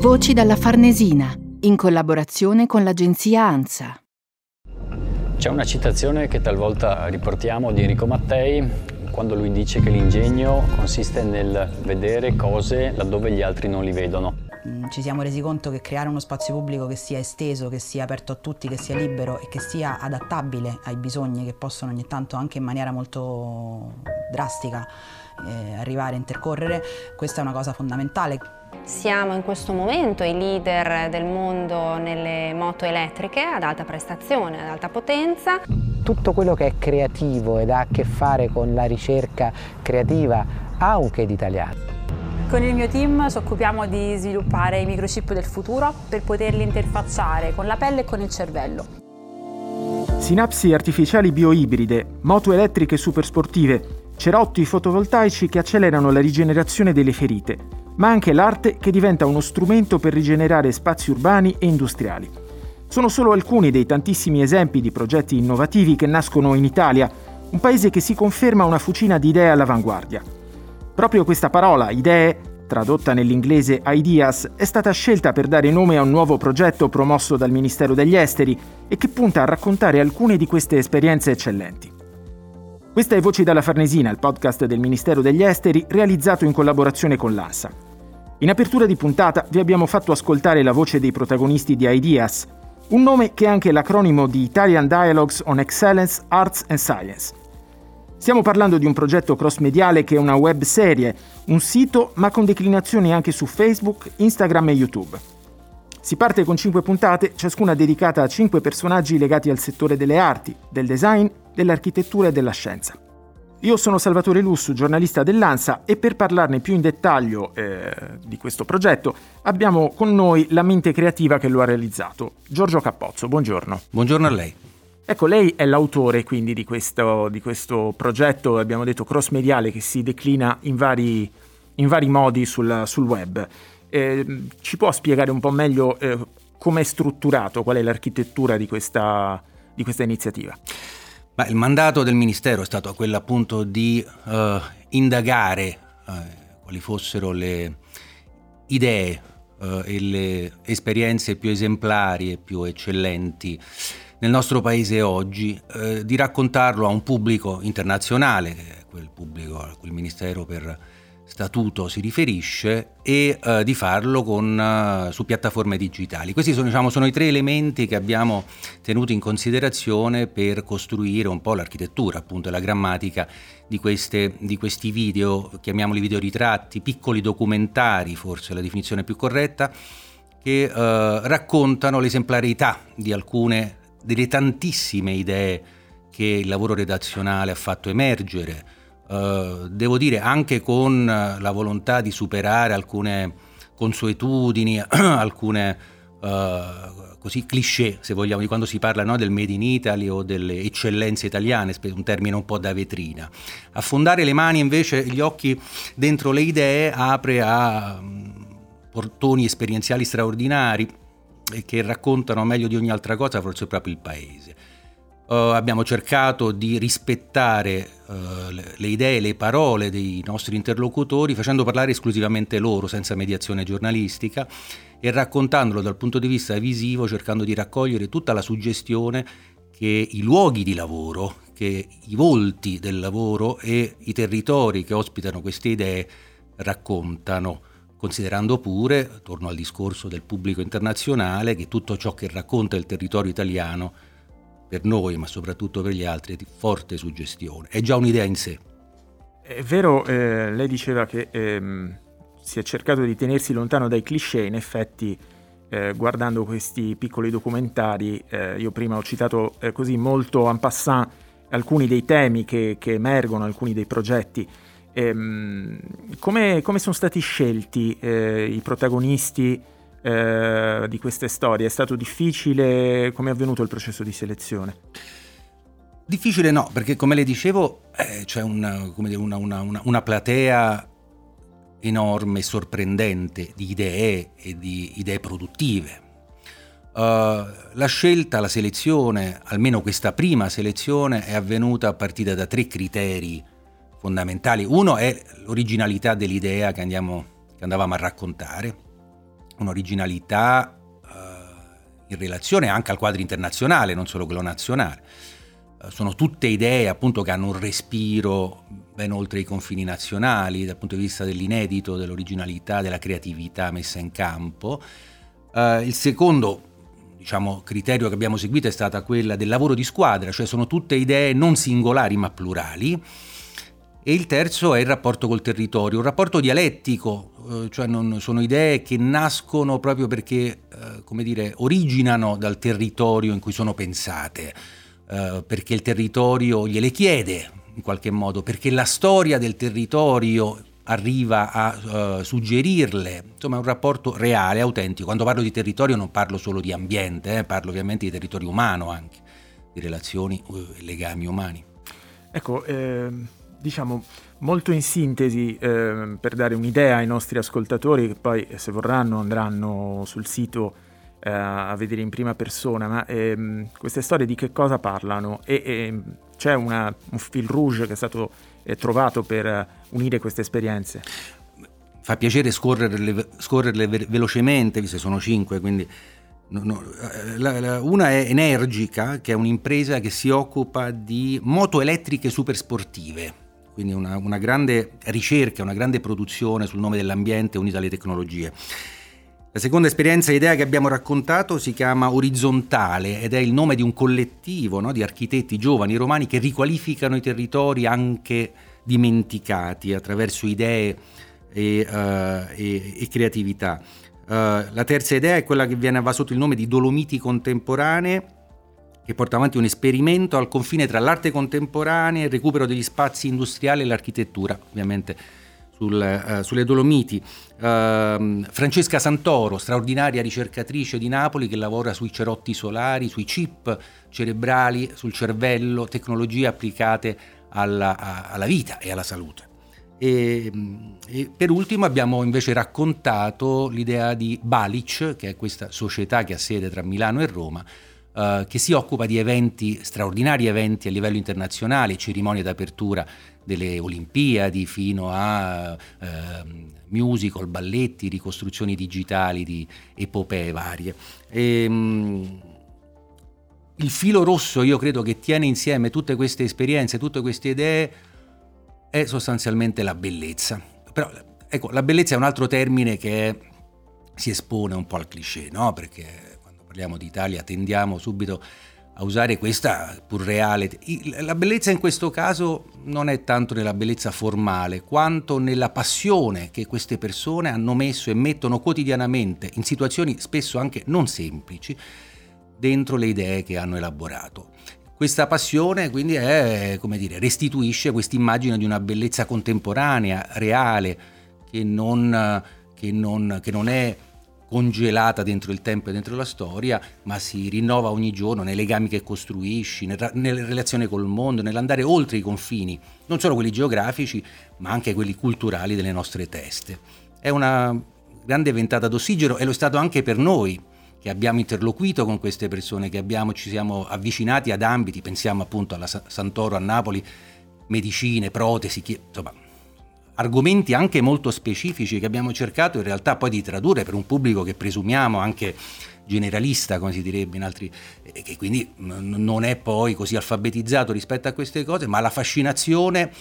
Voci dalla Farnesina, in collaborazione con l'agenzia ANSA. C'è una citazione che talvolta riportiamo di Enrico Mattei quando lui dice che l'ingegno consiste nel vedere cose laddove gli altri non li vedono. Mm, ci siamo resi conto che creare uno spazio pubblico che sia esteso, che sia aperto a tutti, che sia libero e che sia adattabile ai bisogni che possono ogni tanto anche in maniera molto drastica eh, arrivare a intercorrere, questa è una cosa fondamentale. Siamo in questo momento i leader del mondo nelle moto elettriche ad alta prestazione, ad alta potenza. Tutto quello che è creativo ed ha a che fare con la ricerca creativa ha un che di italiano. Con il mio team ci occupiamo di sviluppare i microchip del futuro per poterli interfacciare con la pelle e con il cervello. Sinapsi artificiali bioibride, moto elettriche supersportive, cerotti fotovoltaici che accelerano la rigenerazione delle ferite, ma anche l'arte che diventa uno strumento per rigenerare spazi urbani e industriali. Sono solo alcuni dei tantissimi esempi di progetti innovativi che nascono in Italia, un paese che si conferma una fucina di idee all'avanguardia. Proprio questa parola, idee, tradotta nell'inglese ideas, è stata scelta per dare nome a un nuovo progetto promosso dal Ministero degli Esteri e che punta a raccontare alcune di queste esperienze eccellenti. Questa è Voci dalla Farnesina, il podcast del Ministero degli Esteri realizzato in collaborazione con l'ANSA. In apertura di puntata vi abbiamo fatto ascoltare la voce dei protagonisti di IDEAS, un nome che è anche l'acronimo di Italian Dialogues on Excellence, Arts and Science. Stiamo parlando di un progetto cross-mediale che è una web serie, un sito ma con declinazioni anche su Facebook, Instagram e YouTube. Si parte con cinque puntate, ciascuna dedicata a cinque personaggi legati al settore delle arti, del design dell'architettura e della scienza. Io sono Salvatore Lussu, giornalista dell'ANSA e per parlarne più in dettaglio eh, di questo progetto abbiamo con noi la mente creativa che lo ha realizzato, Giorgio Cappozzo. Buongiorno. Buongiorno a lei. Ecco, lei è l'autore quindi di questo, di questo progetto, abbiamo detto cross-mediale, che si declina in vari, in vari modi sul, sul web. Eh, ci può spiegare un po' meglio eh, come è strutturato, qual è l'architettura di questa, di questa iniziativa? Ma il mandato del Ministero è stato quello appunto di uh, indagare uh, quali fossero le idee uh, e le esperienze più esemplari e più eccellenti nel nostro paese oggi, di raccontarlo a un pubblico internazionale, che è quel pubblico a cui il Ministero per statuto si riferisce e uh, di farlo con, uh, su piattaforme digitali. Questi sono, diciamo, sono, i tre elementi che abbiamo tenuto in considerazione per costruire un po' l'architettura, appunto la grammatica di, queste, di questi video, chiamiamoli videoritratti, piccoli documentari, forse è la definizione più corretta, che uh, raccontano l'esemplarità di alcune delle tantissime idee che il lavoro redazionale ha fatto emergere eh, devo dire anche con la volontà di superare alcune consuetudini, alcune uh, così cliché, se vogliamo, di quando si parla no, del Made in Italy o delle eccellenze italiane, un termine un po' da vetrina. Affondare le mani invece, gli occhi dentro le idee apre a um, portoni esperienziali straordinari che raccontano meglio di ogni altra cosa forse proprio il paese. Uh, abbiamo cercato di rispettare uh, le, idee, le parole dei nostri interlocutori, facendo parlare esclusivamente loro, senza mediazione giornalistica, e raccontandolo dal punto di vista visivo, cercando di raccogliere tutta la suggestione che i luoghi di lavoro, che i volti del lavoro e i territori che ospitano queste idee raccontano considerando pure, torno al discorso del pubblico internazionale, che tutto ciò che racconta il territorio italiano per noi, ma soprattutto per gli altri, di forte suggestione. È già un'idea in sé. È vero, eh, lei diceva che ehm, si è cercato di tenersi lontano dai cliché, in effetti eh, guardando questi piccoli documentari, eh, io prima ho citato eh, così molto en passant alcuni dei temi che, che emergono, alcuni dei progetti, Ehm, come, come, sono stati scelti eh, i protagonisti eh, di queste storie? È stato difficile? Come è avvenuto il processo di selezione? Difficile no, perché come le dicevo eh, c'è una, dire, una, una, una, platea enorme, sorprendente di idee e di idee produttive. Uh, la scelta, la selezione, almeno questa prima selezione, è avvenuta a partire da tre criteri fondamentali. Uno è l'originalità dell'idea che, andiamo, che andavamo a raccontare, un'originalità uh, in relazione anche al quadro internazionale, non solo quello nazionale. Uh, sono tutte idee appunto che hanno un respiro ben oltre i confini nazionali dal punto di vista dell'inedito, dell'originalità, della creatività messa in campo. Uh, il secondo diciamo, criterio che abbiamo seguito è stata quella del lavoro di squadra, cioè sono tutte idee non singolari ma plurali e il terzo è il rapporto col territorio, un rapporto dialettico, eh, cioè non, sono idee che nascono proprio perché, eh, come dire, originano dal territorio in cui sono pensate, eh, perché il territorio gliele chiede in qualche modo, perché la storia del territorio arriva a suggerirle, insomma è un rapporto reale, autentico. Quando parlo di territorio non parlo solo di ambiente, eh, parlo ovviamente di territorio umano anche, di relazioni e legami umani. Ecco, ehm diciamo molto in sintesi eh, per dare un'idea ai nostri ascoltatori che poi se vorranno andranno sul sito eh, a vedere in prima persona, ma ehm, queste storie di che cosa parlano? E, e c'è una, un fil rouge che è stato eh, trovato per unire queste esperienze? Fa piacere scorrerle, scorrerle velocemente, visto che sono cinque, quindi No, no, eh, la, la, una è Energica, che è un'impresa che si occupa di moto elettriche supersportive quindi una, una grande ricerca, una grande produzione sul nome dell'ambiente unita alle tecnologie. La seconda esperienza e idea che abbiamo raccontato si chiama Orizzontale ed è il nome di un collettivo no, di architetti giovani romani che riqualificano i territori anche dimenticati attraverso idee e, uh, e, e creatività. Uh, la terza idea è quella che viene va sotto il nome di Dolomiti contemporanee che porta avanti un esperimento al confine tra l'arte contemporanea, il recupero degli spazi industriali e l'architettura, ovviamente sul, uh, sulle Dolomiti. Uh, Francesca Santoro, straordinaria ricercatrice di Napoli che lavora sui cerotti solari, sui chip cerebrali, sul cervello, tecnologie applicate alla, a, alla vita e alla salute. E, e, per ultimo abbiamo invece raccontato l'idea di Balic, che è questa società che ha sede tra Milano e Roma, Uh, che si occupa di eventi, straordinari eventi a livello internazionale, cerimonie d'apertura delle Olimpiadi fino a uh, musical, balletti, ricostruzioni digitali di epopee varie. E, um, il filo rosso, io credo che tiene insieme tutte queste esperienze, tutte queste idee, è sostanzialmente la bellezza. Però, ecco, la bellezza è un altro termine che si espone un po' al cliché, no? Perché parliamo di Italia, tendiamo subito a usare questa pur reale. La bellezza in questo caso non è tanto nella bellezza formale, quanto nella passione che queste persone hanno messo e mettono quotidianamente in situazioni spesso anche non semplici dentro le idee che hanno elaborato. Questa passione quindi è, come dire, restituisce questa immagine di una bellezza contemporanea, reale, che non, che non, che non è congelata dentro il tempo e dentro la storia, ma si rinnova ogni giorno nei legami che costruisci, nelle relazioni col mondo, nell'andare oltre i confini, non solo quelli geografici, ma anche quelli culturali delle nostre teste. È una grande ventata d'ossigeno e lo è stato anche per noi che abbiamo interloquito con queste persone, che abbiamo, ci siamo avvicinati ad ambiti, pensiamo appunto alla Santoro a Napoli, medicine, protesi, insomma argomenti anche molto specifici che abbiamo cercato in realtà poi di tradurre per un pubblico che presumiamo anche generalista, come si direbbe in altri, che quindi non è poi così alfabetizzato rispetto a queste cose, ma la fascinazione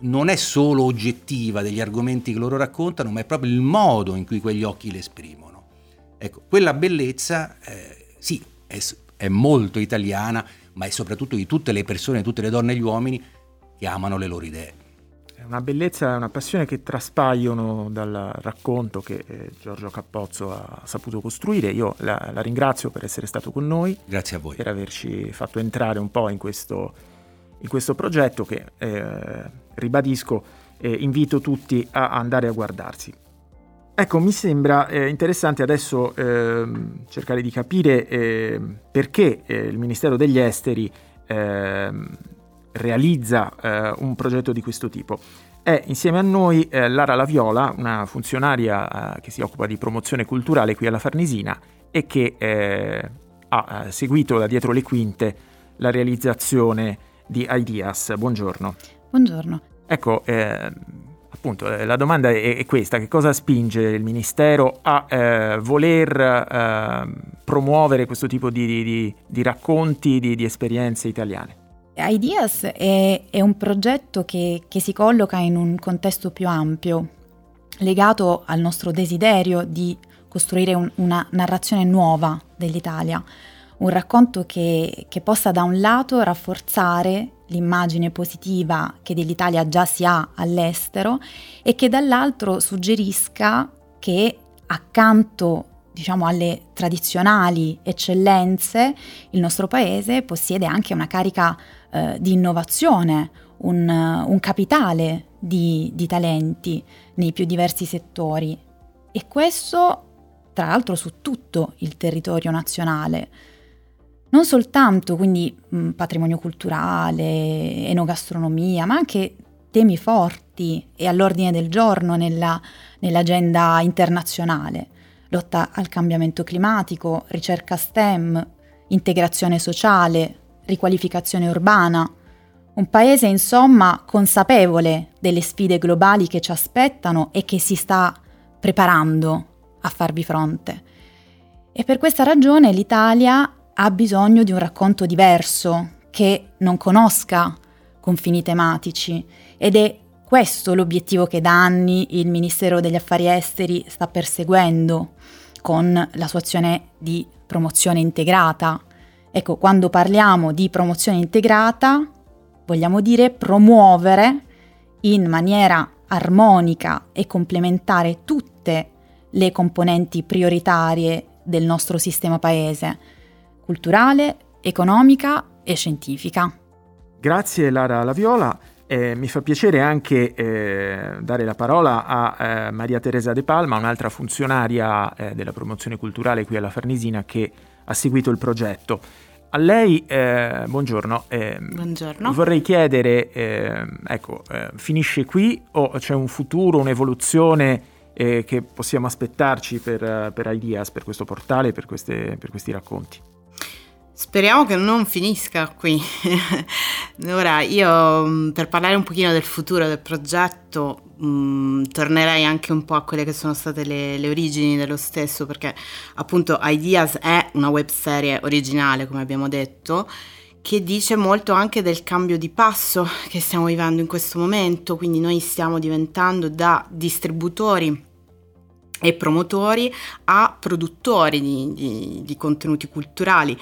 non è solo oggettiva degli argomenti che loro raccontano, ma è proprio il modo in cui quegli occhi le esprimono. Ecco, quella bellezza, eh, sì, è, è molto italiana, ma è soprattutto di tutte le persone, tutte le donne e gli uomini che amano le loro idee una bellezza e una passione che traspaiono dal racconto che eh, Giorgio Cappozzo ha saputo costruire. Io la, la, ringrazio per essere stato con noi. Grazie a voi. Per averci fatto entrare un po' in questo, in questo progetto che, eh, ribadisco, eh, invito tutti a andare a guardarsi. Ecco, mi sembra eh, interessante adesso eh, cercare di capire eh, perché eh, il Ministero degli Esteri ehm, realizza eh, un progetto di questo tipo. È insieme a noi eh, Lara Laviola, una funzionaria che si occupa di promozione culturale qui alla Farnesina e che ha seguito da dietro le quinte la realizzazione di Ideas. Buongiorno. Buongiorno. Ecco, appunto, eh, la domanda è, è, questa, che cosa spinge il Ministero a eh, voler eh, promuovere questo tipo di, di, di racconti, di, di, esperienze italiane? Ideas è, è un progetto che, che si colloca in un contesto più ampio, legato al nostro desiderio di costruire un, una narrazione nuova dell'Italia, un racconto che, che possa da un lato rafforzare l'immagine positiva che dell'Italia già si ha all'estero e che dall'altro suggerisca che accanto diciamo alle tradizionali eccellenze il nostro paese possiede anche una carica eh, di innovazione, un, un capitale di, di talenti nei più diversi settori e questo tra l'altro su tutto il territorio nazionale non soltanto quindi mh, patrimonio culturale, enogastronomia, ma anche temi forti e all'ordine del giorno nella, nell'agenda internazionale. Lotta al cambiamento climatico, ricerca STEM, integrazione sociale, riqualificazione urbana. Un paese insomma consapevole delle sfide globali che ci aspettano e che si sta preparando a farvi fronte. E per questa ragione l'Italia ha bisogno di un racconto diverso, che non conosca confini tematici ed è questo l'obiettivo che da anni il Ministero degli Affari Esteri sta perseguendo con la sua azione di promozione integrata. Ecco, quando parliamo di promozione integrata, vogliamo dire promuovere in maniera armonica e complementare tutte le componenti prioritarie del nostro sistema paese culturale, economica e scientifica. Grazie Lara Laviola. Eh, mi fa piacere anche eh, dare la parola a eh, Maria Teresa De Palma, un'altra funzionaria eh, della promozione culturale qui alla Farnesina che ha seguito il progetto. A lei, eh, buongiorno. Eh, buongiorno. Vorrei chiedere, ecco, finisce qui o c'è un futuro, un'evoluzione che possiamo aspettarci per, per Ideas, per questo portale, per, queste, per questi racconti? Speriamo che non finisca qui. Ora io mm, per parlare un pochino del futuro del progetto mh, mm, tornerei anche un po' a quelle che sono state le, le, origini dello stesso perché appunto Ideas è una web serie originale come abbiamo detto che dice molto anche del cambio di passo che stiamo vivendo in questo momento, quindi noi stiamo diventando da distributori e promotori a produttori di, di, di contenuti culturali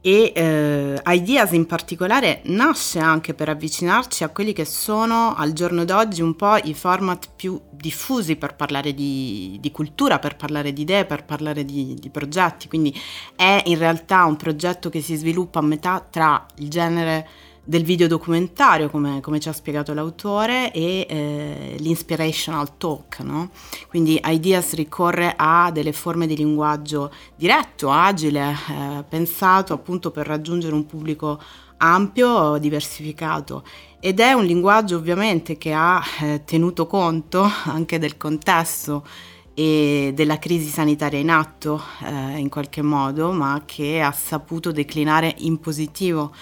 e eh, Ideas in particolare nasce anche per avvicinarci a quelli che sono al giorno d'oggi un po' i format più diffusi per parlare di, di cultura, per parlare di idee, per parlare di, di, progetti, quindi è in realtà un progetto che si sviluppa a metà tra il genere del videodocumentario, come, come ci ha spiegato l'autore, e eh, l'inspirational talk. No? Quindi Ideas ricorre a delle forme di linguaggio diretto, agile, eh, pensato appunto per raggiungere un pubblico ampio, diversificato ed è un linguaggio ovviamente che ha eh, tenuto conto anche del contesto e della crisi sanitaria in atto eh, in qualche modo, ma che ha saputo declinare in positivo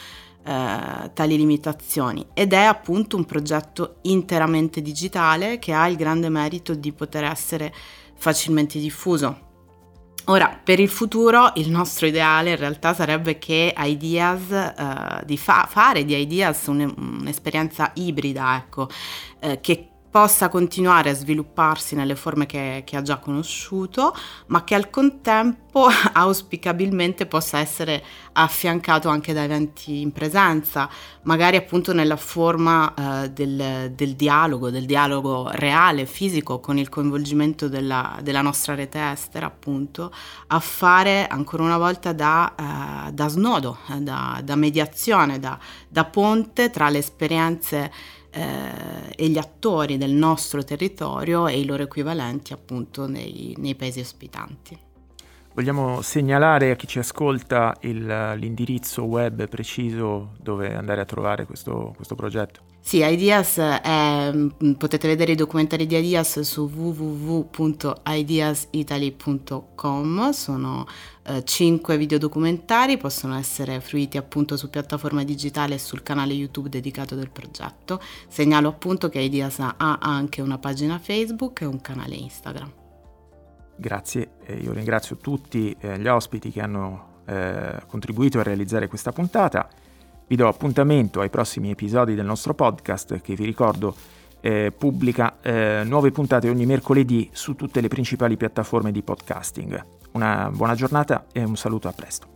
eh, tali limitazioni ed è appunto un progetto interamente digitale che ha il grande merito di poter essere facilmente diffuso. Ora, per il futuro il nostro ideale in realtà sarebbe che Ideas, eh, di fa- fare di Ideas un- un'esperienza ibrida, ecco, eh, che possa continuare a svilupparsi nelle forme che, che, ha già conosciuto, ma che al contempo auspicabilmente possa essere affiancato anche da eventi in presenza, magari appunto nella forma eh, del, del, dialogo, del dialogo reale, fisico, con il coinvolgimento della, della nostra rete estera, appunto, a fare ancora una volta da, eh, da snodo, da, da mediazione, da, da ponte tra le esperienze eh, e gli attori del nostro territorio e i loro equivalenti appunto nei, nei paesi ospitanti. Vogliamo segnalare a chi ci ascolta il, l'indirizzo web preciso dove andare a trovare questo, questo progetto? Sì, Ideas è, mm, potete vedere i documentari di Ideas su www.ideasitaly.com, sono eh, 5 videodocumentari, possono essere fruiti appunto su piattaforma digitale e sul canale YouTube dedicato del progetto. Segnalo appunto che Ideas ha anche una pagina Facebook e un canale Instagram. Grazie, io ringrazio tutti eh, gli ospiti che hanno eh, contribuito a realizzare questa puntata. Vi do appuntamento ai prossimi episodi del nostro podcast che vi ricordo eh, pubblica eh, nuove puntate ogni mercoledì su tutte le principali piattaforme di podcasting. Una buona giornata e un saluto a presto.